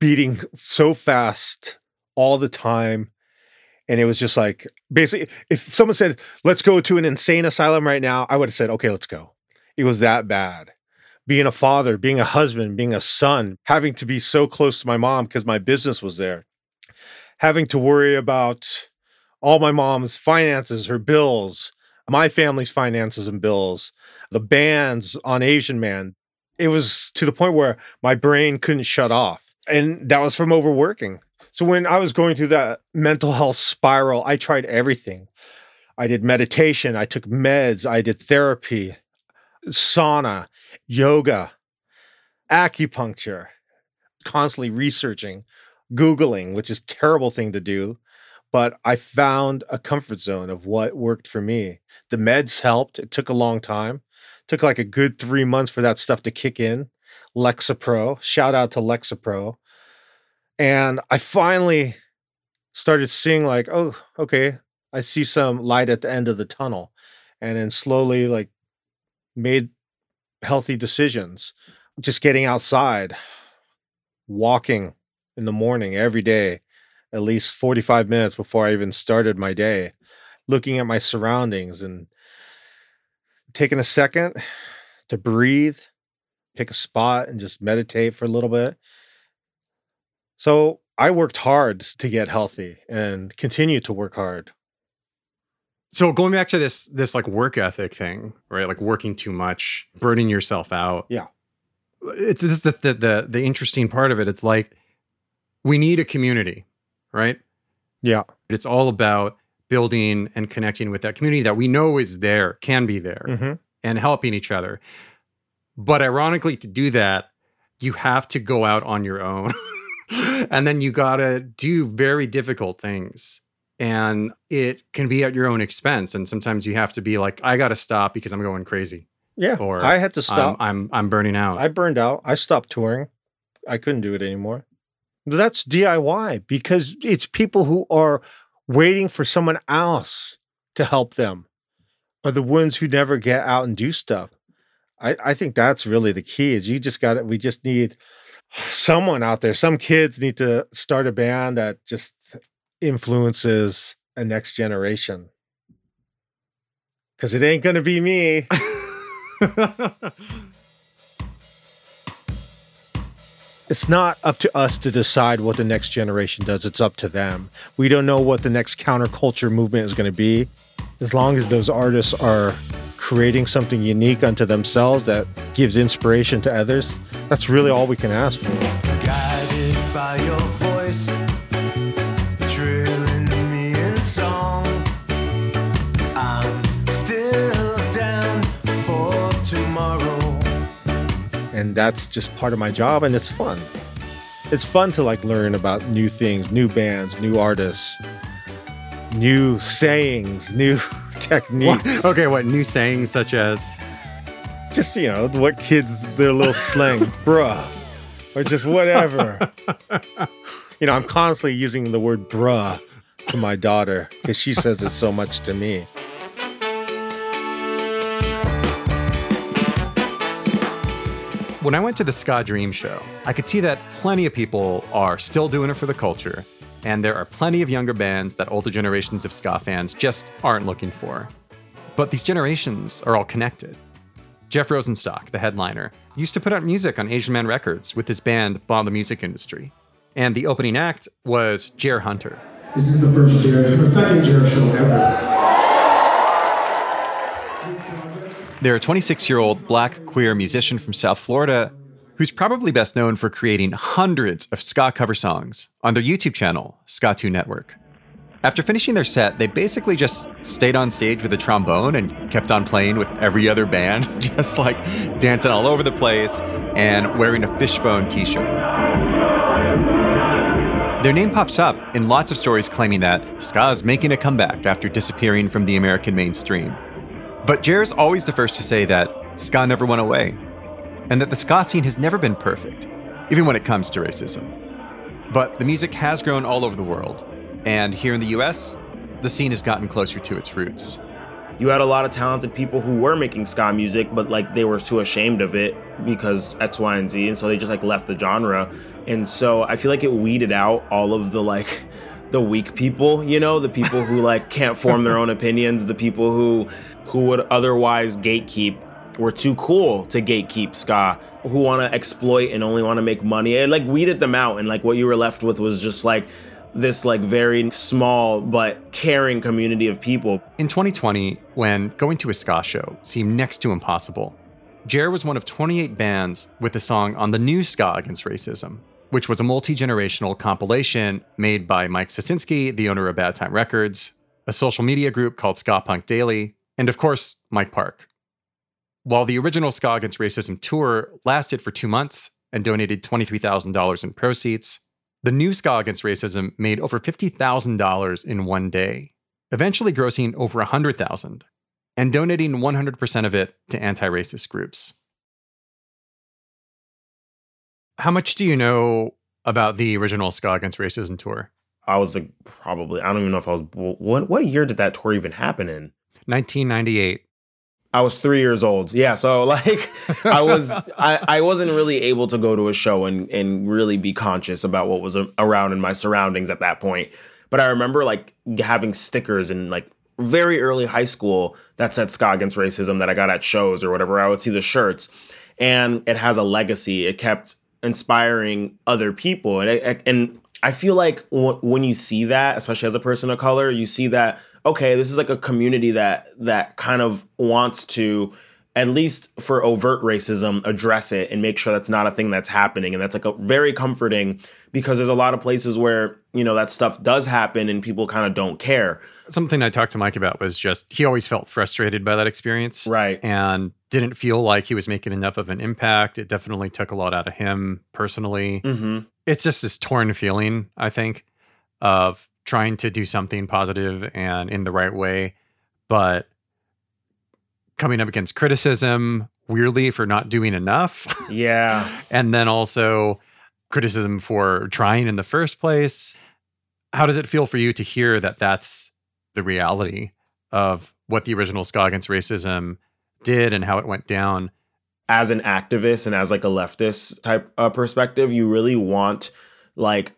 beating so fast all the time and it was just like basically if someone said let's go to an insane asylum right now i would have said okay let's go it was that bad being a father, being a husband, being a son, having to be so close to my mom because my business was there, having to worry about all my mom's finances, her bills, my family's finances and bills, the bans on Asian Man. It was to the point where my brain couldn't shut off. And that was from overworking. So when I was going through that mental health spiral, I tried everything. I did meditation, I took meds, I did therapy, sauna, yoga, acupuncture, constantly researching, Googling, which is terrible thing to do. But I found a comfort zone of what worked for me. The meds helped. It took a long time. It took like a good three months for that stuff to kick in. Lexapro, shout out to Lexapro. And I finally started seeing like, oh, okay, I see some light at the end of the tunnel. And then slowly like made healthy decisions. Just getting outside, walking in the morning every day, at least 45 minutes before I even started my day, looking at my surroundings and taking a second to breathe, pick a spot and just meditate for a little bit. So I worked hard to get healthy and continue to work hard. So going back to this this like work ethic thing, right? Like working too much, burning yourself out. Yeah. It's this the, the the the interesting part of it. It's like we need a community, right? Yeah. It's all about building and connecting with that community that we know is there, can be there, Mhm. and helping each other. But ironically, to do that, you have to go out on your own. and then you got to do very difficult things. And it can be at your own expense. And sometimes you have to be like, I got to stop because I'm going crazy. Yeah. Or I had to I'm- stop. I'm, I'm, burning out. I burned out. I stopped touring. I couldn't do it anymore. That's DIY because it's people who are waiting for someone else to help them are the ones who never get out and do stuff. I, I think that's really the key is you just got it. We just need someone out there. Some kids need to start a band that just influences a next generation. Cause it ain't gonna be me. it's not up to us to decide what the next generation does. It's up to them. We don't know what the next counterculture movement is going to be. As long as those artists are creating something unique unto themselves that gives inspiration to others, that's really all we can ask for. And that's just part of my job and it's fun. It's fun to like learn about new things new bands new artists new sayings new techniques. What- okay, what new sayings such as? Just you know what kids their little slang bruh or just whatever. You know i'm constantly using the word bruh to my daughter because she says it so much to me When I went to the Ska Dream show, I could see that plenty of people are still doing it for the culture, and there are plenty of younger bands that older generations of ska fans just aren't looking for. But these generations are all connected. Jeff Rosenstock, the headliner, used to put out music on Asian Man Records with his band Bomb the Music Industry. And the opening act was Jer Hunter. This is the first Jared, or second Jared show ever. They're a 26 year old black queer musician from South Florida who's probably best known for creating hundreds of ska cover songs on their YouTube channel, Skatune Network. After finishing their set, they basically just stayed on stage with a trombone and kept on playing with every other band, just like dancing all over the place and wearing a fishbone t shirt. Their name pops up in lots of stories claiming that ska is making a comeback after disappearing from the American mainstream. But Jer's always the first to say that ska never went away, and that the ska scene has never been perfect, even when it comes to racism. But the music has grown all over the world, and here in the US, the scene has gotten closer to its roots. you had a lot of talented people who were making ska music but like they were too ashamed of it because x y and z and so they just like left the genre and so i feel like it weeded out all of the like the weak people you know the people who like can't form their own opinions the people who who would otherwise gatekeep we're too cool to gatekeep ska, who want to exploit and only want to make money. It like weeded them out, and like what you were left with was just like this like very small but caring community of people. In 2020, when going to a ska show seemed next to impossible, Jer was one of 28 bands with a song on the new Ska Against Racism, which was a multi generational compilation made by Mike Sosinski, the owner of Bad Time Records, a social media group called Ska Punk Daily, and of course, Mike Park. While the original Ska Against Racism tour lasted for two months and donated $23,000 in proceeds, the new Ska Against Racism made over $50,000 in one day, eventually grossing over $100,000 and donating 100% of it to anti racist groups. How much do you know about the original Ska Against Racism tour? I was like probably I don't even know if I was what what year did that tour even happen in? 1998. I was three years old. Yeah, so like I was I, I wasn't really able to go to a show and and really be conscious about what was around in my surroundings at that point. But I remember like having stickers in like very early high school that said Ska Against Racism that I got at shows or whatever. I would see the shirts, and it has a legacy. It kept inspiring other people, and it, and I feel like w- when you see that, especially as a person of color, you see that okay, this is like a community that that kind of wants to at least for overt racism address it and make sure that's not a thing that's happening. And that's like a very comforting because there's a lot of places where you know that stuff does happen and people kind of don't care. Something i talked to mike about was just he always felt frustrated by that experience. Right. And didn't feel like he was making enough of an impact it definitely took a lot out of him personally mm-hmm. it's just this torn feeling i think of trying to do something positive and in the right way but coming up against criticism weirdly for not doing enough. Yeah. and then also criticism for trying in the first place. How does it feel for you to hear that that's the reality of what the original Ska Against Racism did and how it went down? As an activist and as like a leftist type perspective, you really want like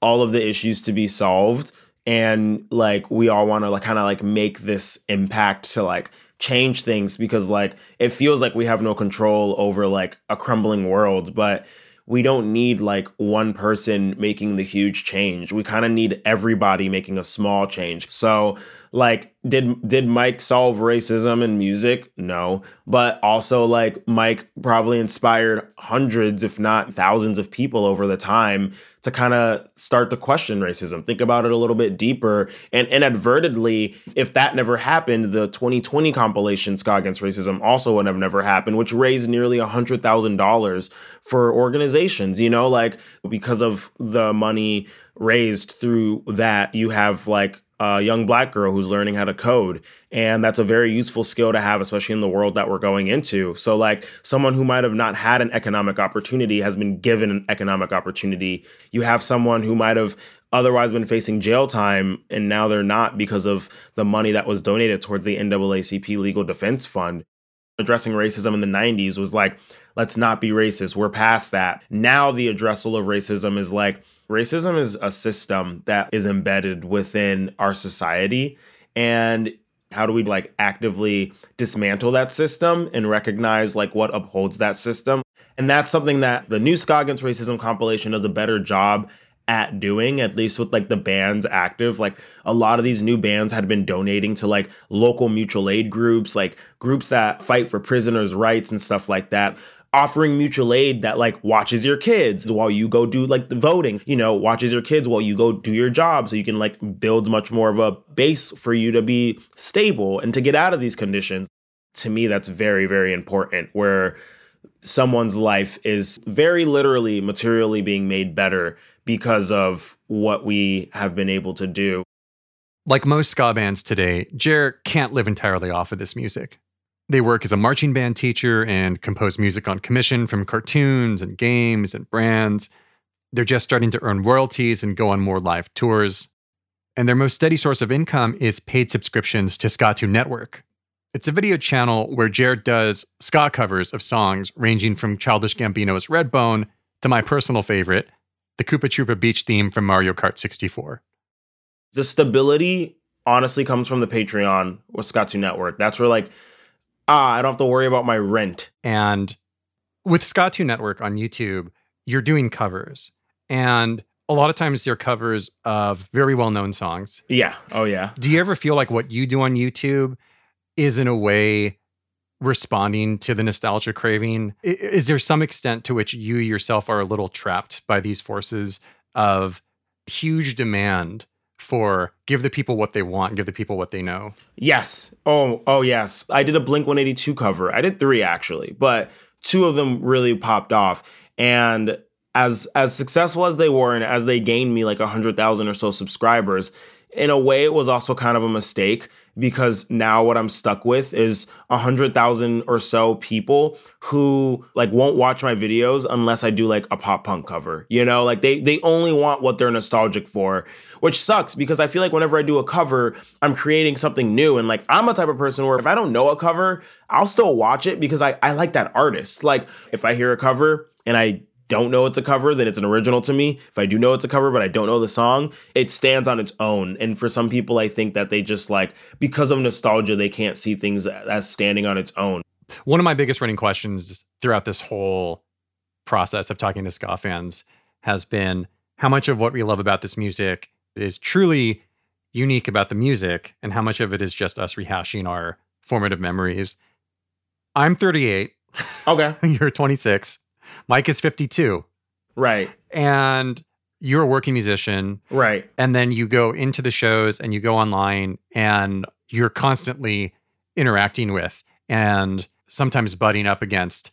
all of the issues to be solved. And like we all want to like kind of like make this impact to like change things because like it feels like we have no control over like a crumbling world but we don't need like one person making the huge change. We kind of need everybody making a small change. So like did did mike solve racism in music? No. But also like mike probably inspired hundreds if not thousands of people over the time to kind of start to question racism think about it a little bit deeper. And inadvertently if that never happened the 2020 compilation ska against racism also would have never happened which raised nearly a hundred thousand dollars for organizations you know? Like because of the money raised through that you have like a young black girl who's learning how to code. And that's a very useful skill to have, especially in the world that we're going into. So, like, someone who might have not had an economic opportunity has been given an economic opportunity. You have someone who might have otherwise been facing jail time and now they're not because of the money that was donated towards the NAACP Legal Defense Fund. Addressing racism in the 90s was like, let's not be racist. We're past that. Now, the addressal of racism is like, racism is a system that is embedded within our society and how do we like actively dismantle that system and recognize like what upholds that system? And that's something that the new ska against racism compilation does a better job at doing at least with like the bands active. Like a lot of these new bands had been donating to like local mutual aid groups like groups that fight for prisoners rights and stuff like that offering mutual aid that like watches your kids while you go do like the voting, you know, watches your kids while you go do your job so you can like build much more of a base for you to be stable and to get out of these conditions. To me that's very very important where someone's life is very literally materially being made better because of what we have been able to do. Like most ska bands today, Jer can't live entirely off of this music. They work as a marching band teacher and compose music on commission from cartoons and games and brands. They're just starting to earn royalties and go on more live tours. And their most steady source of income is paid subscriptions to Skatune Network. It's a video channel where Jared does ska covers of songs ranging from Childish Gambino's Redbone to my personal favorite, the Koopa Troopa Beach theme from Mario Kart 64. The stability honestly comes from the Patreon with Skatune Network. That's where like Ah, I don't have to worry about my rent. And with Skatune Network on YouTube, you're doing covers. And a lot of times they're covers of very well known songs. Yeah. Oh, yeah. Do you ever feel like what you do on YouTube is in a way responding to the nostalgia craving? Is there some extent to which you yourself are a little trapped by these forces of huge demand for give the people what they want, give the people what they know? Yes. Oh, oh yes. I did a Blink 182 cover. I did three actually, but two of them really popped off. And as as successful as they were, and as they gained me like a hundred thousand or so subscribers, in a way, it was also kind of a mistake because now what I'm stuck with is a hundred thousand or so people who like won't watch my videos unless I do like a pop punk cover. You know, like they they only want what they're nostalgic for, which sucks because I feel like whenever I do a cover, I'm creating something new. And like I'm a type of person where if I don't know a cover, I'll still watch it because I, I like that artist. Like if I hear a cover and I don't know it's a cover, then it's an original to me. If I do know it's a cover, but I don't know the song, it stands on its own. And for some people, I think that they just like, because of nostalgia, they can't see things as standing on its own. One of my biggest running questions throughout this whole process of talking to ska fans has been how much of what we love about this music is truly unique about the music and how much of it is just us rehashing our formative memories. I'm 38. Okay. You're 26. Mike is 52. Right. And you're a working musician. Right. And then you go into the shows and you go online and you're constantly interacting with and sometimes butting up against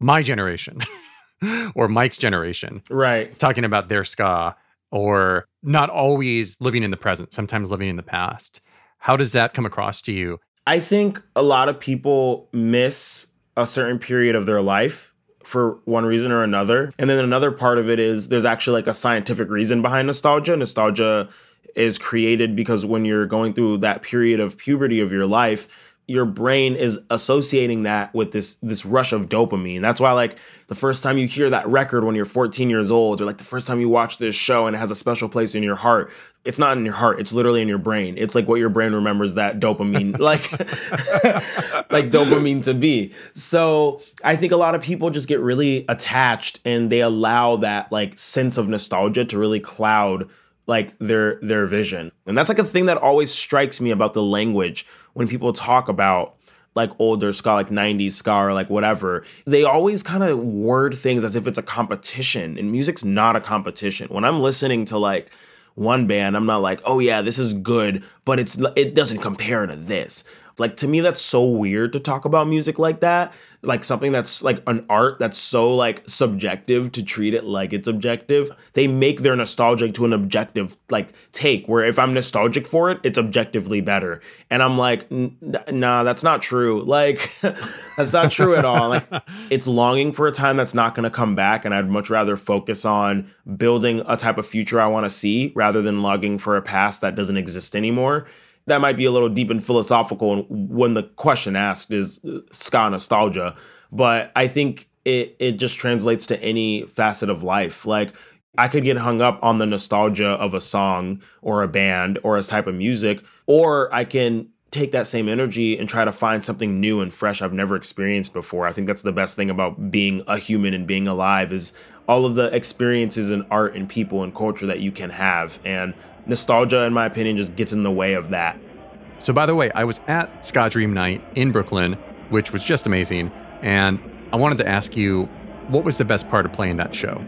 my generation or Mike's generation. Right. Talking about their ska or not always living in the present, sometimes living in the past. How does that come across to you? I think a lot of people miss a certain period of their life for one reason or another. And then another part of it is there's actually like a scientific reason behind nostalgia. Nostalgia is created because when you're going through that period of puberty of your life, your brain is associating that with this this rush of dopamine. That's why like the first time you hear that record when you're 14 years old or like the first time you watch this show and it has a special place in your heart, it's not in your heart, it's literally in your brain. It's like what your brain remembers that dopamine like like dopamine to be. So, I think a lot of people just get really attached and they allow that like sense of nostalgia to really cloud like their their vision. And that's like a thing that always strikes me about the language when people talk about like older ska, like 90s ska or like whatever, they always kind of word things as if it's a competition. And music's not a competition. When I'm listening to like one band, I'm not like, oh yeah, this is good, but it's it doesn't compare to this. Like to me, that's so weird to talk about music like that. Like something that's like an art that's so like subjective to treat it like it's objective. They make their nostalgic to an objective like take where if I'm nostalgic for it, it's objectively better. And I'm like, nah, that's not true. Like that's not true at all. Like it's longing for a time that's not going to come back and I'd much rather focus on building a type of future I want to see rather than longing for a past that doesn't exist anymore that might be a little deep and philosophical when the question asked is uh, ska nostalgia but i think it it just translates to any facet of life like i could get hung up on the nostalgia of a song or a band or a type of music or i can take that same energy and try to find something new and fresh I've never experienced before. I think that's the best thing about being a human and being alive is all of the experiences in art and people and culture that you can have and nostalgia in my opinion just gets in the way of that. So, by the way, I was at Ska Dream Night in Brooklyn, which was just amazing. And I wanted to ask you, what was the best part of playing that show?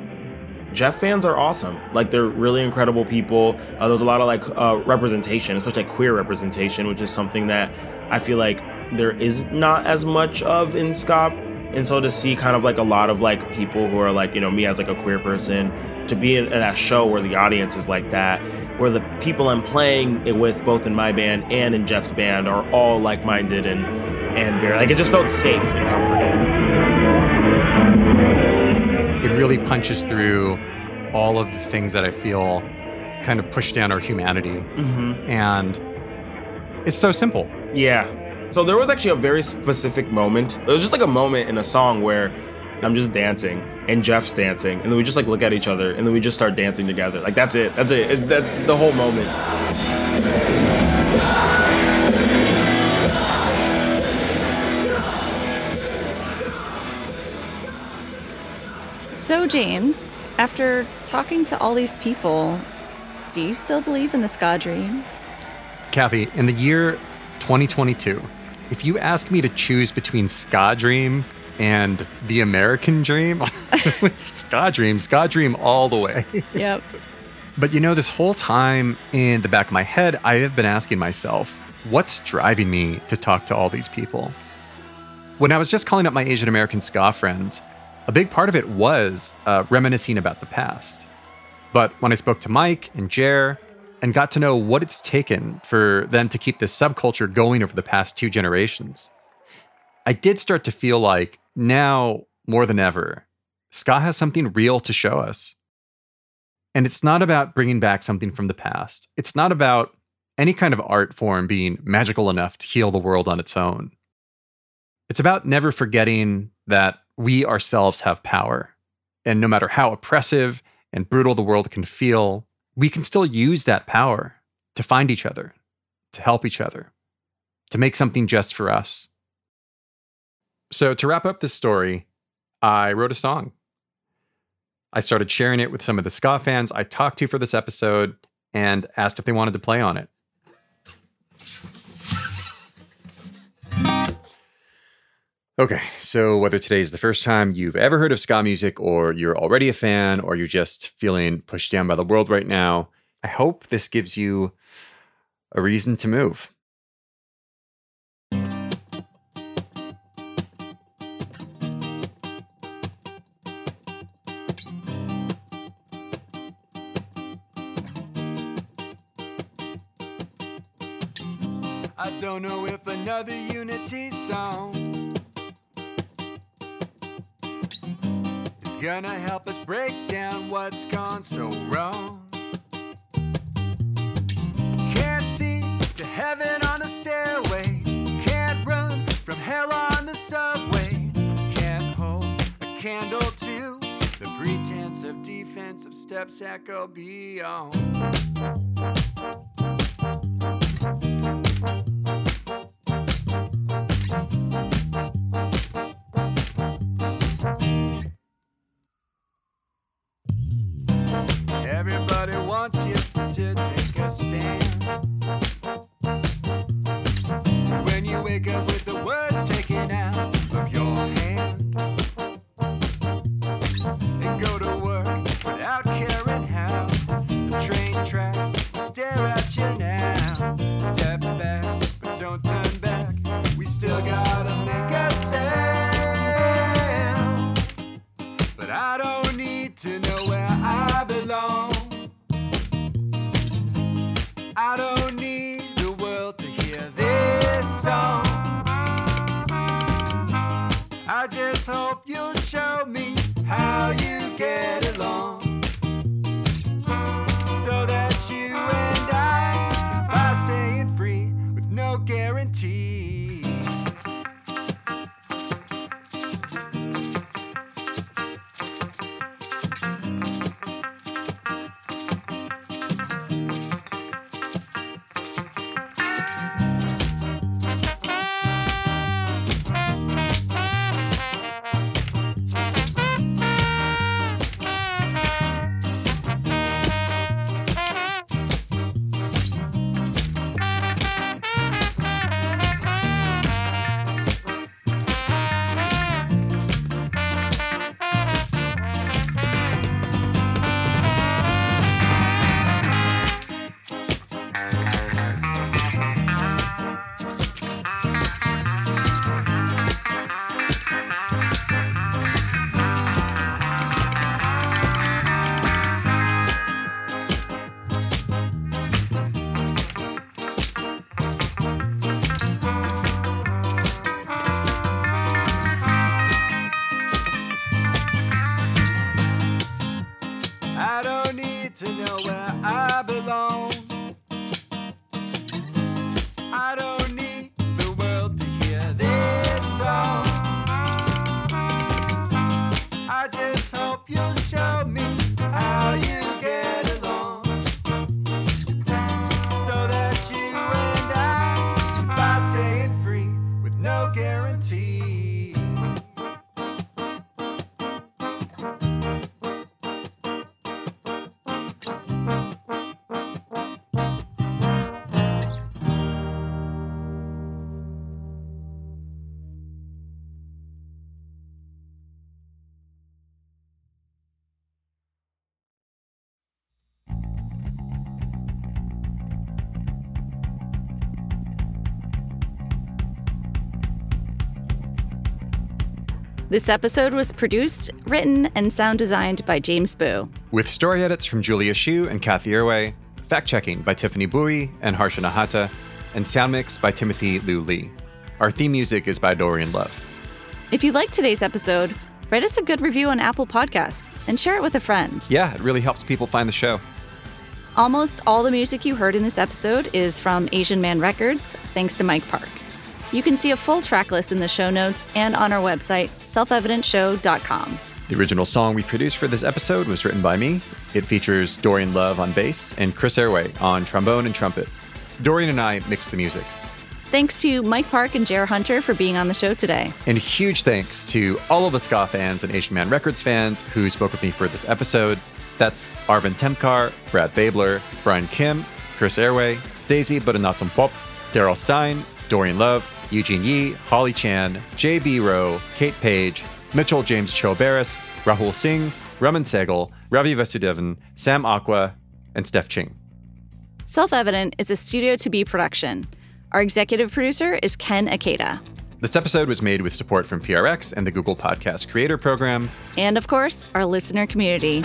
Jeff fans are awesome. Like they're really incredible people. Uh, there's a lot of like uh, representation, especially like queer representation, which is something that I feel like there is not as much of in ska. And so to see kind of like a lot of like people who are like you know me as like a queer person to be in, in a show where the audience is like that, where the people I'm playing it with both in my band and in Jeff's band are all like-minded and and very like it just felt safe and comforting. It really punches through all of the things that I feel kind of push down our humanity. Mhm. And it's so simple. Yeah. So there was actually a very specific moment. It was just like a moment in a song where I'm just dancing and Jeff's dancing, and then we just like look at each other and then we just start dancing together. Like that's it. That's it. it that's the whole moment. So James, after talking to all these people, do you still believe in the ska dream? Cathy, in the year 2022, if you ask me to choose between Ska Dream and the American Dream, Ska Dream, Ska Dream all the way. Yep. But you know, this whole time in the back of my head, I have been asking myself, what's driving me to talk to all these people? When I was just calling up my Asian American ska friends, a big part of it was uh, reminiscing about the past. But when I spoke to Mike and Jer and got to know what it's taken for them to keep this subculture going over the past two generations, I did start to feel like now more than ever, ska has something real to show us. And it's not about bringing back something from the past. It's not about any kind of art form being magical enough to heal the world on its own. It's about never forgetting that we ourselves have power. And no matter how oppressive and brutal the world can feel, we can still use that power to find each other, to help each other, to make something just for us. So, to wrap up this story, I wrote a song. I started sharing it with some of the ska fans I talked to for this episode and asked if they wanted to play on it. Okay, so whether today's the first time you've ever heard of ska music, or you're already a fan, or you're just feeling pushed down by the world right now, I hope this gives you a reason to move. Gonna help us break down what's gone so wrong. Can't see to heaven on the stairway, can't run from hell on the subway, can't hold a candle to the pretense of defensive steps that go beyond. Wants you to take a stand. This episode was produced, written, and sound designed by James Boo. With story edits from Julia Shu and Cathy Erway, fact checking by Tiffany Bowie and Harsha Nahata, and sound mix by Timothy Liu Lee. Our theme music is by Dorian Love. If you liked today's episode, write us a good review on Apple Podcasts and share it with a friend. Yeah, it really helps people find the show. Almost all the music you heard in this episode is from Asian Man Records, thanks to Mike Park. You can see a full track list in the show notes and on our website, selfevidentshow.com. The original song we produced for this episode was written by me. It features Dorian Love on bass and Chris Erway on trombone and trumpet. Dorian and I mixed the music. Thanks to Mike Park and Jer Hunter for being on the show today. And huge thanks to all of the ska fans and Asian Man Records fans who spoke with me for this episode. That's Arvin Temkar, Brad Babler, Brian Kim, Chris Erway, Daisy Budanatsom Pop, Daryl Stein, Dorian Love, Eugene Yee, Holly Chan, J.B. Rowe, Kate Page, Mitchell James Cho Barris, Rahul Singh, Raman Segal, Ravi Vasudevan, Sam Aqua, and Steph Ching. Self Evident is a Studio to Be production. Our executive producer is Ken Ikeda. This episode was made with support from PRX and the Google Podcast Creator Program. And of course, our listener community.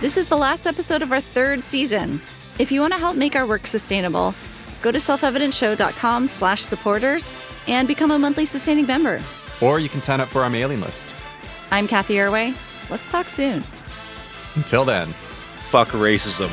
This is the last episode of our third season. If you want to help make our work sustainable, go to selfevidentshow.com slash supporters and become a monthly sustaining member. Or you can sign up for our mailing list. I'm Cathy Erway. Let's talk soon. Until then, fuck racism.